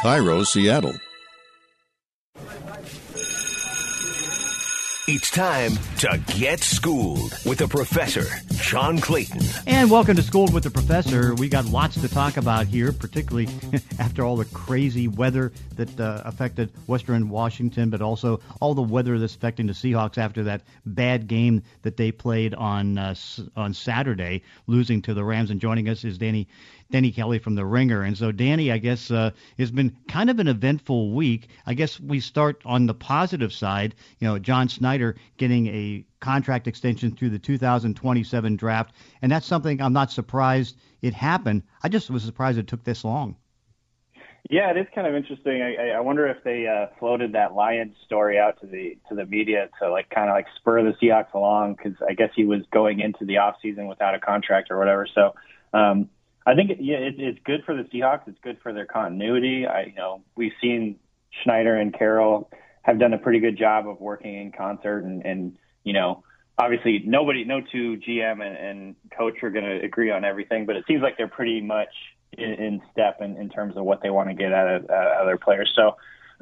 KIRO, Seattle. It's time to get schooled with the professor, John Clayton. And welcome to Schooled with the Professor. We got lots to talk about here, particularly after all the crazy weather that uh, affected Western Washington, but also all the weather that's affecting the Seahawks after that bad game that they played on uh, on Saturday, losing to the Rams. And joining us is Danny Danny Kelly from The Ringer. And so, Danny, I guess uh, it's been kind of an eventful week. I guess we start on the positive side. You know, John Schneider getting a contract extension through the 2027 draft, and that's something I'm not surprised it happened. I just was surprised it took this long. Yeah, it is kind of interesting. I, I wonder if they uh, floated that Lions story out to the to the media to like kind of like spur the Seahawks along because I guess he was going into the off season without a contract or whatever. So um, I think yeah, it, it's good for the Seahawks. It's good for their continuity. I, you know, we've seen Schneider and Carroll have done a pretty good job of working in concert, and, and you know, obviously nobody, no two GM and, and coach are going to agree on everything, but it seems like they're pretty much in, in step in, in terms of what they want to get out of, out of their players. So.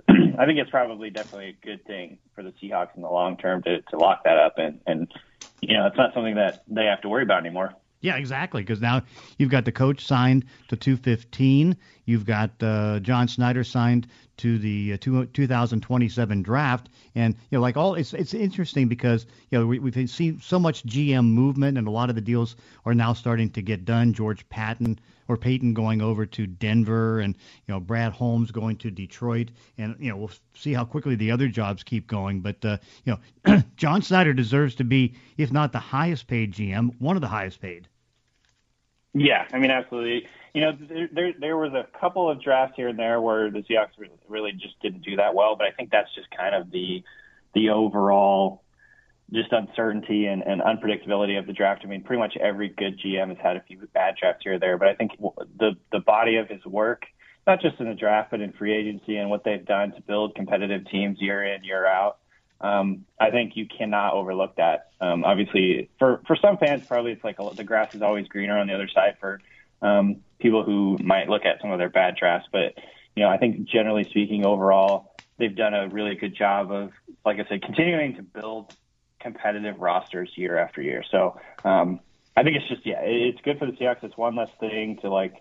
I think it's probably definitely a good thing for the Seahawks in the long term to, to lock that up, and, and you know it's not something that they have to worry about anymore. Yeah, exactly. Because now you've got the coach signed to 215. You've got uh, John Schneider signed to the uh, two, 2027 draft, and you know, like all, it's it's interesting because you know we, we've seen so much GM movement, and a lot of the deals are now starting to get done. George Patton or Paton going over to Denver, and you know Brad Holmes going to Detroit, and you know we'll see how quickly the other jobs keep going. But uh, you know, John Schneider deserves to be, if not the highest paid GM, one of the highest paid. Yeah, I mean, absolutely. You know, there, there there was a couple of drafts here and there where the Seahawks really just didn't do that well, but I think that's just kind of the the overall just uncertainty and, and unpredictability of the draft. I mean, pretty much every good GM has had a few bad drafts here or there, but I think the the body of his work, not just in the draft but in free agency and what they've done to build competitive teams year in year out, um, I think you cannot overlook that. Um, obviously, for for some fans, probably it's like a, the grass is always greener on the other side for um, people who might look at some of their bad drafts, but you know, I think generally speaking, overall, they've done a really good job of, like I said, continuing to build competitive rosters year after year. So um, I think it's just yeah, it's good for the Seahawks. It's one less thing to like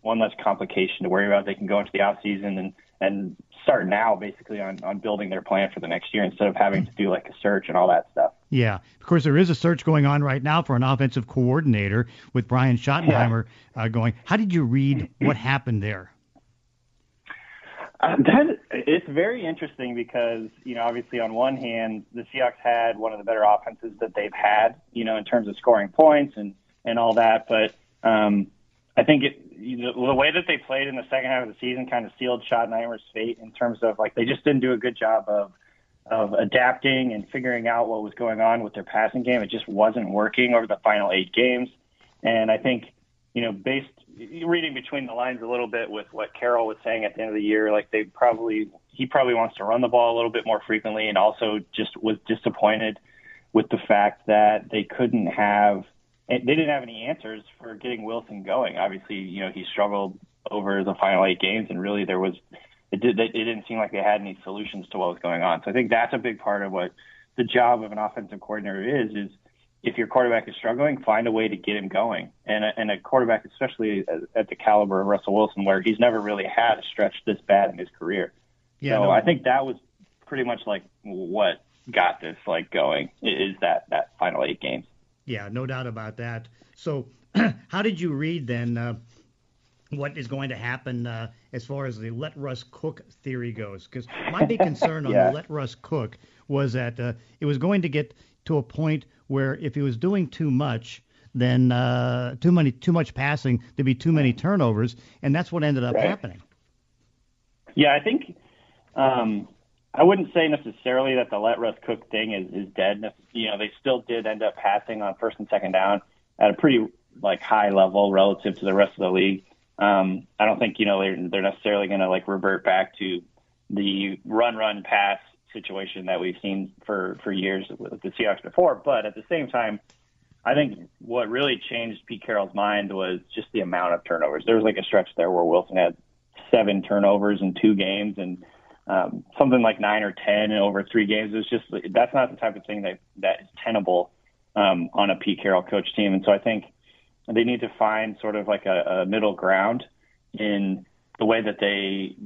one less complication to worry about. They can go into the off season and and start now basically on, on building their plan for the next year instead of having to do like a search and all that stuff. Yeah. Of course, there is a search going on right now for an offensive coordinator with Brian Schottenheimer yeah. uh, going. How did you read what happened there? Uh, that it's very interesting because you know obviously on one hand the Seahawks had one of the better offenses that they've had you know in terms of scoring points and and all that, but um, I think it know, the way that they played in the second half of the season kind of sealed Schottenheimer's fate in terms of like they just didn't do a good job of of adapting and figuring out what was going on with their passing game. It just wasn't working over the final eight games, and I think you know based reading between the lines a little bit with what Carroll was saying at the end of the year, like they probably he probably wants to run the ball a little bit more frequently, and also just was disappointed with the fact that they couldn't have they didn't have any answers for getting Wilson going. Obviously, you know he struggled over the final eight games, and really there was it did it didn't seem like they had any solutions to what was going on. So I think that's a big part of what the job of an offensive coordinator is is if your quarterback is struggling, find a way to get him going. And a, and a quarterback, especially at the caliber of Russell Wilson, where he's never really had a stretch this bad in his career. Yeah, so no. I think that was pretty much like what got this like going is that that final eight games. Yeah, no doubt about that. So, how did you read then? Uh, what is going to happen uh, as far as the let Russ cook theory goes? Because my big concern on the let Russ cook was that uh, it was going to get to a point where if he was doing too much, then uh, too many too much passing, there'd be too many turnovers, and that's what ended up right. happening. Yeah, I think um, I wouldn't say necessarily that the let Russ cook thing is, is dead. You know, they still did end up passing on first and second down at a pretty like high level relative to the rest of the league. Um, I don't think you know they're, they're necessarily going to like revert back to the run run pass situation that we've seen for for years with the Seahawks before. But at the same time, I think what really changed Pete Carroll's mind was just the amount of turnovers. There was like a stretch there where Wilson had seven turnovers in two games and um, something like nine or ten over three games. It's just that's not the type of thing that that is tenable um, on a Pete Carroll coach team. And so I think they need to find sort of like a, a middle ground in the way that they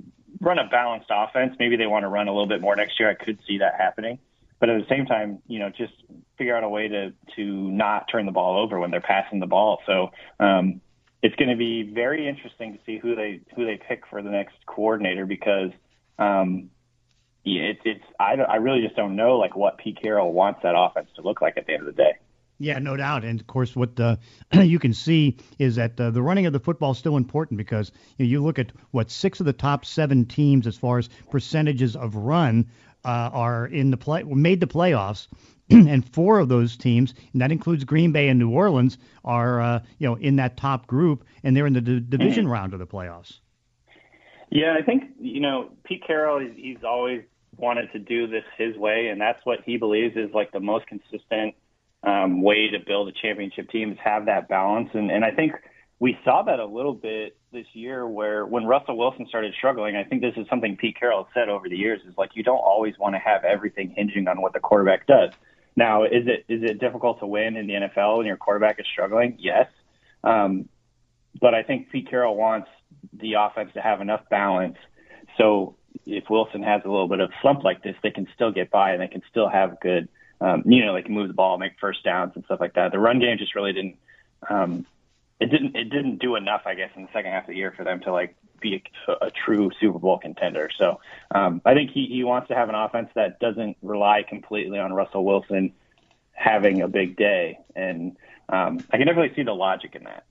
run a balanced offense. Maybe they want to run a little bit more next year. I could see that happening. But at the same time, you know, just figure out a way to to not turn the ball over when they're passing the ball. So um, it's going to be very interesting to see who they who they pick for the next coordinator because um, yeah, it, it's I, I really just don't know like what Pete Carroll wants that offense to look like at the end of the day. Yeah, no doubt. And of course, what uh, you can see is that uh, the running of the football is still important because you, know, you look at what six of the top seven teams as far as percentages of run uh, are in the play made the playoffs, and four of those teams, and that includes Green Bay and New Orleans, are uh, you know in that top group, and they're in the d- division mm-hmm. round of the playoffs. Yeah, I think you know Pete Carroll. He's, he's always wanted to do this his way, and that's what he believes is like the most consistent um, way to build a championship team is have that balance. And, and I think we saw that a little bit this year where when Russell Wilson started struggling, I think this is something Pete Carroll said over the years is like you don't always want to have everything hinging on what the quarterback does. Now, is it is it difficult to win in the NFL when your quarterback is struggling? Yes. Um, but I think Pete Carroll wants the offense to have enough balance so if Wilson has a little bit of slump like this, they can still get by and they can still have good um, you know, like move the ball, make first downs and stuff like that. The run game just really didn't, um, it didn't, it didn't do enough, I guess, in the second half of the year for them to like be a, a true Super Bowl contender. So um, I think he, he wants to have an offense that doesn't rely completely on Russell Wilson having a big day, and um, I can definitely see the logic in that.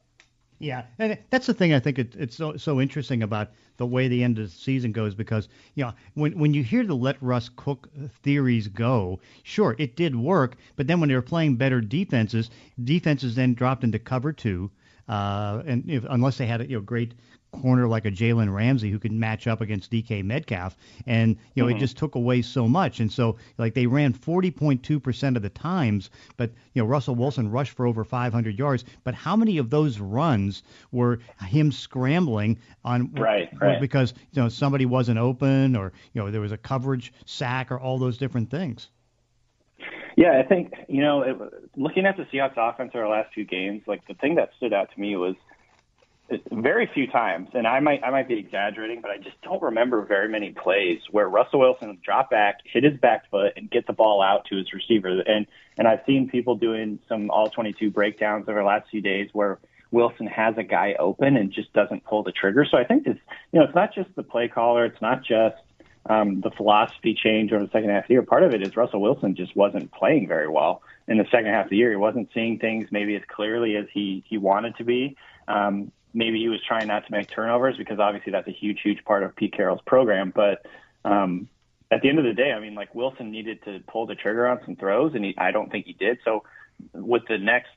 Yeah, and that's the thing I think it, it's so so interesting about the way the end of the season goes because you know when when you hear the let Russ cook theories go, sure it did work, but then when they were playing better defenses, defenses then dropped into cover two, uh, and if, unless they had a you know great corner like a Jalen Ramsey who could match up against DK Metcalf, and you know mm-hmm. it just took away so much. And so like they ran 40.2 percent of the times, but you know Russell Wilson rushed for over 500 yards. But how many of those runs were him scrambling on right, right. because you know somebody wasn't open or you know there was a coverage sack or all those different things. Yeah, I think you know, it, looking at the Seahawks offense over the last few games, like the thing that stood out to me was very few times, and I might I might be exaggerating, but I just don't remember very many plays where Russell Wilson drop back, hit his back foot, and get the ball out to his receiver. And and I've seen people doing some all 22 breakdowns over the last few days where Wilson has a guy open and just doesn't pull the trigger. So I think it's you know it's not just the play caller, it's not just um, the philosophy change over the second half of the year. Part of it is Russell Wilson just wasn't playing very well in the second half of the year. He wasn't seeing things maybe as clearly as he he wanted to be. Um, maybe he was trying not to make turnovers because obviously that's a huge, huge part of Pete Carroll's program. But um, at the end of the day, I mean, like Wilson needed to pull the trigger on some throws, and he, I don't think he did. So with the next,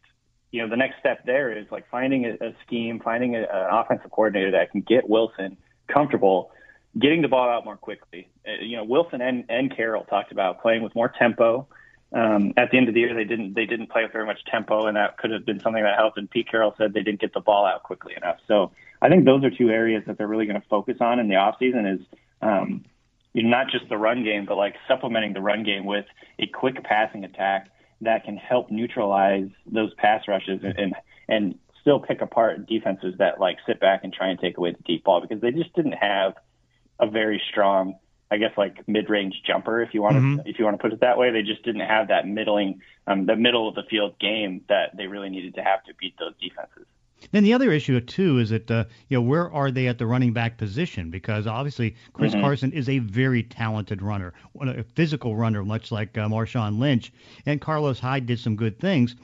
you know, the next step there is like finding a, a scheme, finding an offensive coordinator that can get Wilson comfortable getting the ball out more quickly. Uh, you know, Wilson and, and Carroll talked about playing with more tempo um, at the end of the year, they didn't they didn't play with very much tempo, and that could have been something that helped. And Pete Carroll said they didn't get the ball out quickly enough. So I think those are two areas that they're really going to focus on in the offseason is um, you know, not just the run game, but like supplementing the run game with a quick passing attack that can help neutralize those pass rushes and and, and still pick apart defenses that like sit back and try and take away the deep ball because they just didn't have a very strong I guess like mid-range jumper, if you want to mm-hmm. if you want to put it that way. They just didn't have that middling, um, the middle of the field game that they really needed to have to beat those defenses. Then the other issue too is that uh, you know where are they at the running back position? Because obviously Chris mm-hmm. Carson is a very talented runner, a physical runner, much like uh, Marshawn Lynch, and Carlos Hyde did some good things,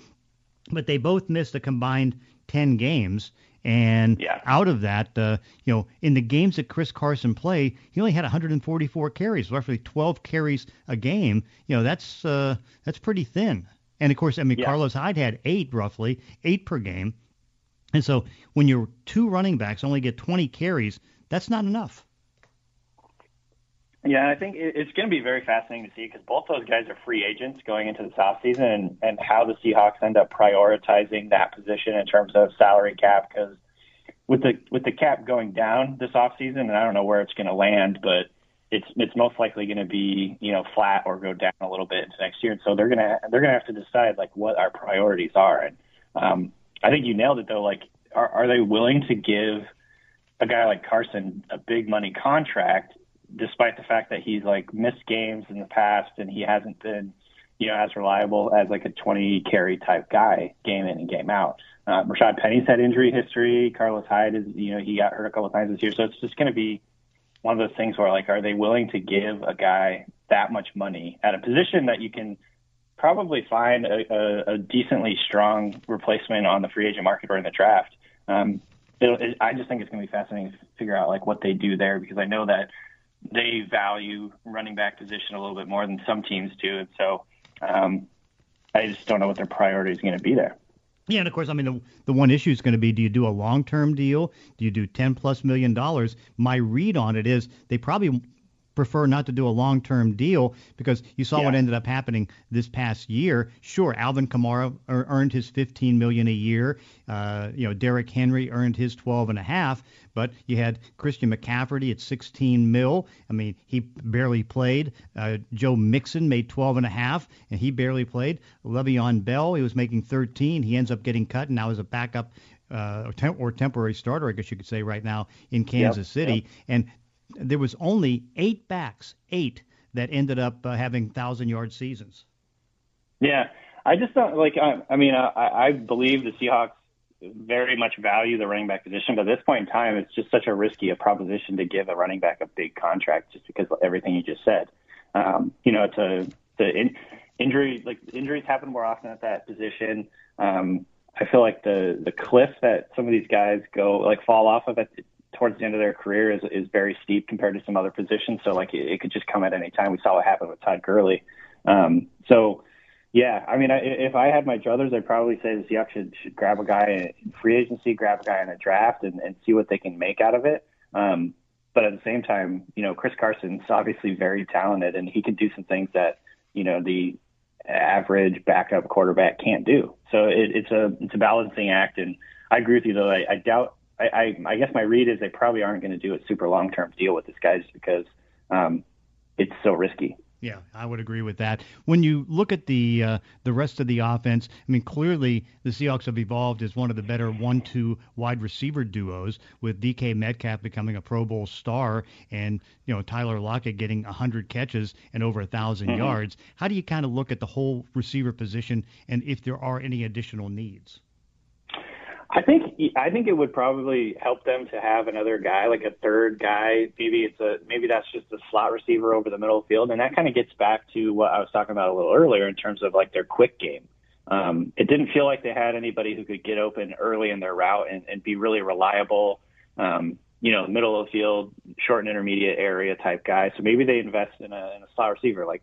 but they both missed a combined 10 games and yeah. out of that, uh, you know, in the games that Chris Carson played, he only had 144 carries, roughly 12 carries a game. You know, that's uh, that's pretty thin. And of course, I mean, yeah. Carlos Hyde had eight roughly, eight per game. And so when your two running backs only get 20 carries, that's not enough. Yeah, I think it's going to be very fascinating to see because both those guys are free agents going into the offseason and, and how the Seahawks end up prioritizing that position in terms of salary cap because with the with the cap going down this offseason, and I don't know where it's going to land, but it's it's most likely going to be you know flat or go down a little bit into next year. And so they're gonna they're gonna have to decide like what our priorities are. And um, I think you nailed it though. Like, are are they willing to give a guy like Carson a big money contract, despite the fact that he's like missed games in the past and he hasn't been you know as reliable as like a 20 carry type guy game in and game out. Uh, Rashaad Penny's had injury history. Carlos Hyde is, you know, he got hurt a couple of times this year. So it's just going to be one of those things where, like, are they willing to give a guy that much money at a position that you can probably find a, a, a decently strong replacement on the free agent market or in the draft? Um, it, I just think it's going to be fascinating to figure out like what they do there because I know that they value running back position a little bit more than some teams do, and so um, I just don't know what their priority is going to be there. Yeah, and of course, I mean, the, the one issue is going to be do you do a long term deal? Do you do 10 plus million dollars? My read on it is they probably prefer not to do a long term deal because you saw yeah. what ended up happening this past year. Sure, Alvin Kamara earned his 15 million a year. Uh, you know, Derrick Henry earned his 12 and a half, but you had Christian McCaffrey at 16 mil. I mean, he barely played. Uh, Joe Mixon made 12 and a half, and he barely played. Le'Veon Bell, he was making 13. He ends up getting cut, and now is a backup uh, or, temporary starter, I guess you could say, right now in Kansas yep, City. Yep. And there was only eight backs, eight that ended up uh, having thousand yard seasons. Yeah, I just don't like. I, I mean, I, I believe the Seahawks very much value the running back position, but at this point in time, it's just such a risky a proposition to give a running back a big contract just because of everything you just said. Um, you know, it's a the in, injury like injuries happen more often at that position. Um, I feel like the the cliff that some of these guys go like fall off of at towards the end of their career is is very steep compared to some other positions. So like it, it could just come at any time. We saw what happened with Todd Gurley. Um, so yeah, I mean, I, if I had my druthers, I'd probably say the Seahawks should, should grab a guy in free agency, grab a guy in a draft, and, and see what they can make out of it. Um, but at the same time, you know, Chris Carson's obviously very talented, and he can do some things that you know the average backup quarterback can't do. So it, it's a it's a balancing act, and I agree with you though. I, I doubt I, I, I guess my read is they probably aren't going to do a super long term deal with this guy just because um, it's so risky. Yeah, I would agree with that. When you look at the uh, the rest of the offense, I mean, clearly the Seahawks have evolved as one of the better one-two wide receiver duos, with DK Metcalf becoming a Pro Bowl star, and you know Tyler Lockett getting 100 catches and over a 1000 mm-hmm. yards. How do you kind of look at the whole receiver position, and if there are any additional needs? I think I think it would probably help them to have another guy, like a third guy. Maybe it's a maybe that's just a slot receiver over the middle field, and that kind of gets back to what I was talking about a little earlier in terms of like their quick game. Um, it didn't feel like they had anybody who could get open early in their route and, and be really reliable. Um, you know, middle of the field, short and intermediate area type guy. So maybe they invest in a, in a slot receiver. Like,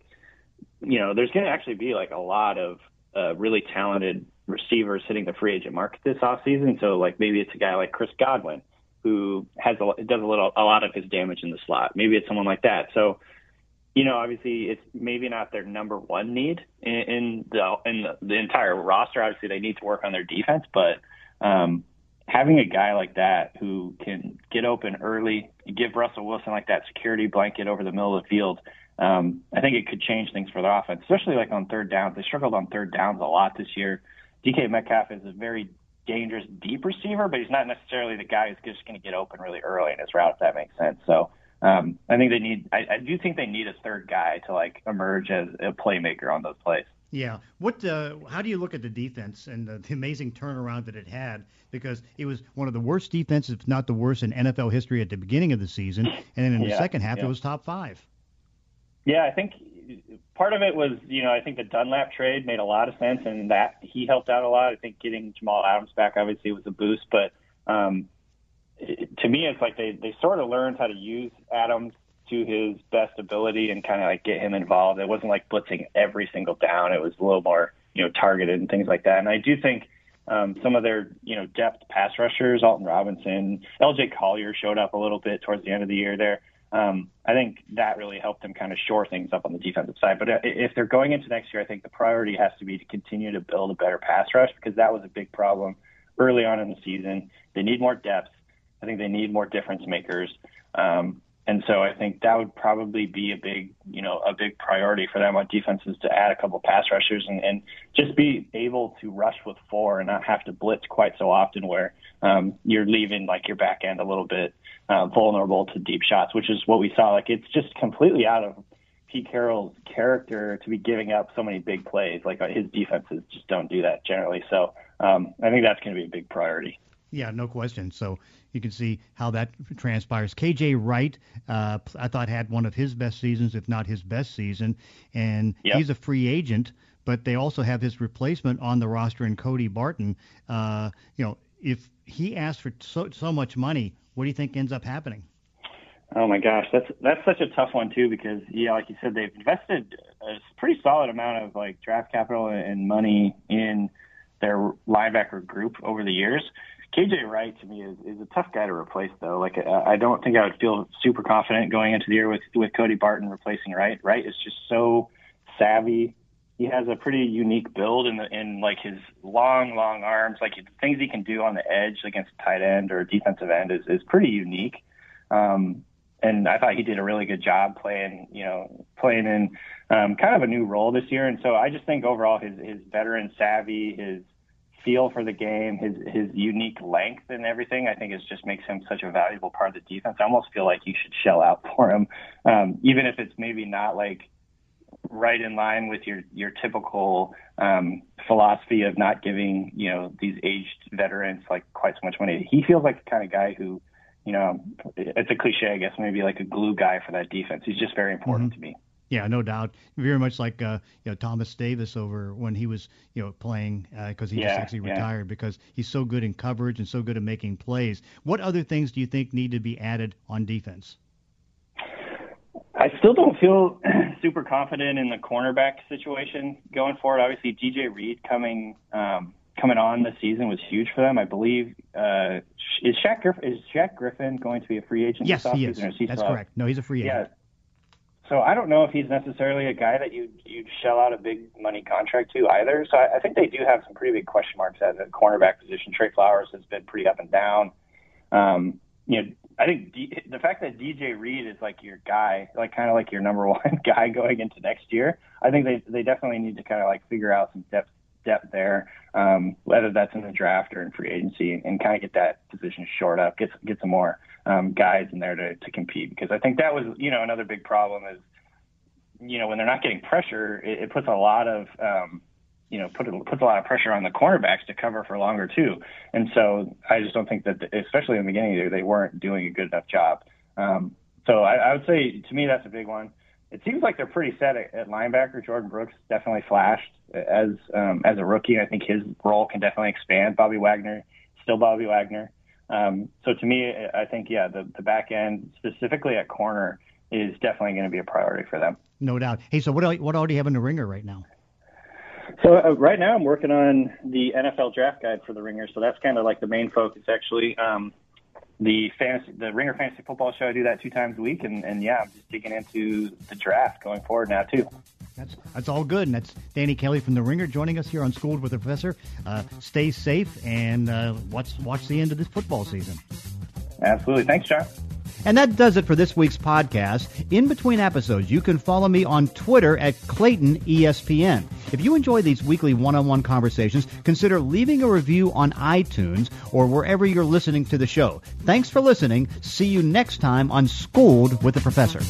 you know, there's going to actually be like a lot of uh, really talented receivers hitting the free agent market this offseason. So like maybe it's a guy like Chris Godwin who has a, does a little a lot of his damage in the slot. Maybe it's someone like that. So you know, obviously it's maybe not their number one need in, in the in the, the entire roster. Obviously they need to work on their defense, but um, having a guy like that who can get open early, give Russell Wilson like that security blanket over the middle of the field. Um, I think it could change things for their offense, especially like on third downs. They struggled on third downs a lot this year. DK Metcalf is a very dangerous deep receiver, but he's not necessarily the guy who's just going to get open really early in his route, if that makes sense. So um, I think they need. I, I do think they need a third guy to like emerge as a playmaker on those plays. Yeah. What? Uh, how do you look at the defense and the, the, amazing turnaround that it had? Because it was one of the worst defenses, if not the worst, in NFL history at the beginning of the season, and then in the second half, yeah. it was top five. Yeah, I think part of it was, you know, I think the Dunlap trade made a lot of sense, and that he helped out a lot. I think getting Jamal Adams back obviously was a boost, but um, it, to me, it's like they they sort of learned how to use Adams to his best ability and kind of like get him involved. It wasn't like blitzing every single down; it was a little more, you know, targeted and things like that. And I do think. Um, some of their, you know, depth pass rushers, Alton Robinson, L.J. Collier showed up a little bit towards the end of the year there um, I think that really helped them kind of shore things up on the defensive side. But uh, if they're going into next year, I think the priority has to be to continue to build a better pass rush because that was a big problem early on in the season. They need more depth. I think they need more difference makers. Um, and so I think that would probably be a big, you know, a big priority for them on defense is to add a couple pass rushers and, and just be able to rush with four and not have to blitz quite so often where um, you're leaving like your back end a little bit uh, vulnerable to deep shots, which is what we saw. Like it's just completely out of Pete Carroll's character to be giving up so many big plays. Like uh, his defenses just don't do that generally. So um, I think that's going to be a big priority. Yeah, no question. So you can see how that transpires. KJ Wright, uh, I thought had one of his best seasons, if not his best season, and yep. he's a free agent. But they also have his replacement on the roster in Cody Barton. Uh, you know, if he asks for so so much money, what do you think ends up happening? Oh my gosh, that's that's such a tough one too because yeah, like you said, they've invested a pretty solid amount of like draft capital and money in their linebacker group over the years. KJ Wright to me is, is a tough guy to replace though. Like I don't think I would feel super confident going into the year with with Cody Barton replacing Wright. Wright is just so savvy. He has a pretty unique build in the in like his long long arms. Like the things he can do on the edge against tight end or defensive end is is pretty unique. Um, and I thought he did a really good job playing, you know, playing in um, kind of a new role this year. And so I just think overall his his veteran savvy, his feel for the game, his his unique length and everything, I think is just makes him such a valuable part of the defense. I almost feel like you should shell out for him, um, even if it's maybe not like right in line with your your typical um, philosophy of not giving you know these aged veterans like quite so much money. He feels like the kind of guy who you know, it's a cliche, I guess, maybe like a glue guy for that defense. He's just very important mm-hmm. to me. Yeah, no doubt. Very much like uh, you know Thomas Davis over when he was you know playing because uh, he yeah, just actually yeah. retired because he's so good in coverage and so good at making plays. What other things do you think need to be added on defense? I still don't feel super confident in the cornerback situation going forward. Obviously, DJ Reed coming um, coming on this season was huge for them. I believe uh, is Shaq Griffin, is Shaq Griffin going to be a free agent? Yes, he is. He That's correct. No, he's a free agent. Yeah. So I don't know if he's necessarily a guy that you you shell out a big money contract to either. So I, I think they do have some pretty big question marks at the cornerback position. Tre Flowers has been pretty up and down. Um, you know, I think D, the fact that DJ Reed is like your guy, like kind of like your number one guy going into next year, I think they they definitely need to kind of like figure out some depth depth there, um, whether that's in the draft or in free agency, and, and kind of get that position short up, get get some more um, guys in there to, to compete. Because I think that was you know another big problem is you know when they're not getting pressure, it, it puts a lot of um, you know put puts a lot of pressure on the cornerbacks to cover for longer too. And so I just don't think that, especially in the beginning, they weren't doing a good enough job. Um, so I, I would say to me that's a big one it seems like they're pretty set at, at linebacker. Jordyn Brooks definitely flashed as um, as a rookie. I think his role can definitely expand. Bobby Wagner, still Bobby Wagner. Um, so to me, I think yeah, the the back end specifically at corner is definitely going to be a priority for them. No doubt. Hey, so what what you have in the ringer right now? So uh, right now I'm working on the NFL draft guide for the ringer. So that's kind of like the main focus actually. Um, the fantasy, the Ringer Fantasy Football Show. I do that two times a week, and, and yeah, I'm just digging into the draft going forward now too. That's that's all good, and that's Danny Kelly from the Ringer joining us here on Schooled with the Professor. Uh, stay safe and uh, watch watch the end of this football season. Absolutely, thanks, John. And that does it for this week's podcast. In between episodes, you can follow me on Twitter at Clayton ESPN. If you enjoy these weekly one-on-one conversations, consider leaving a review on iTunes or wherever you're listening to the show. Thanks for listening. See you next time on Schooled with the Professor.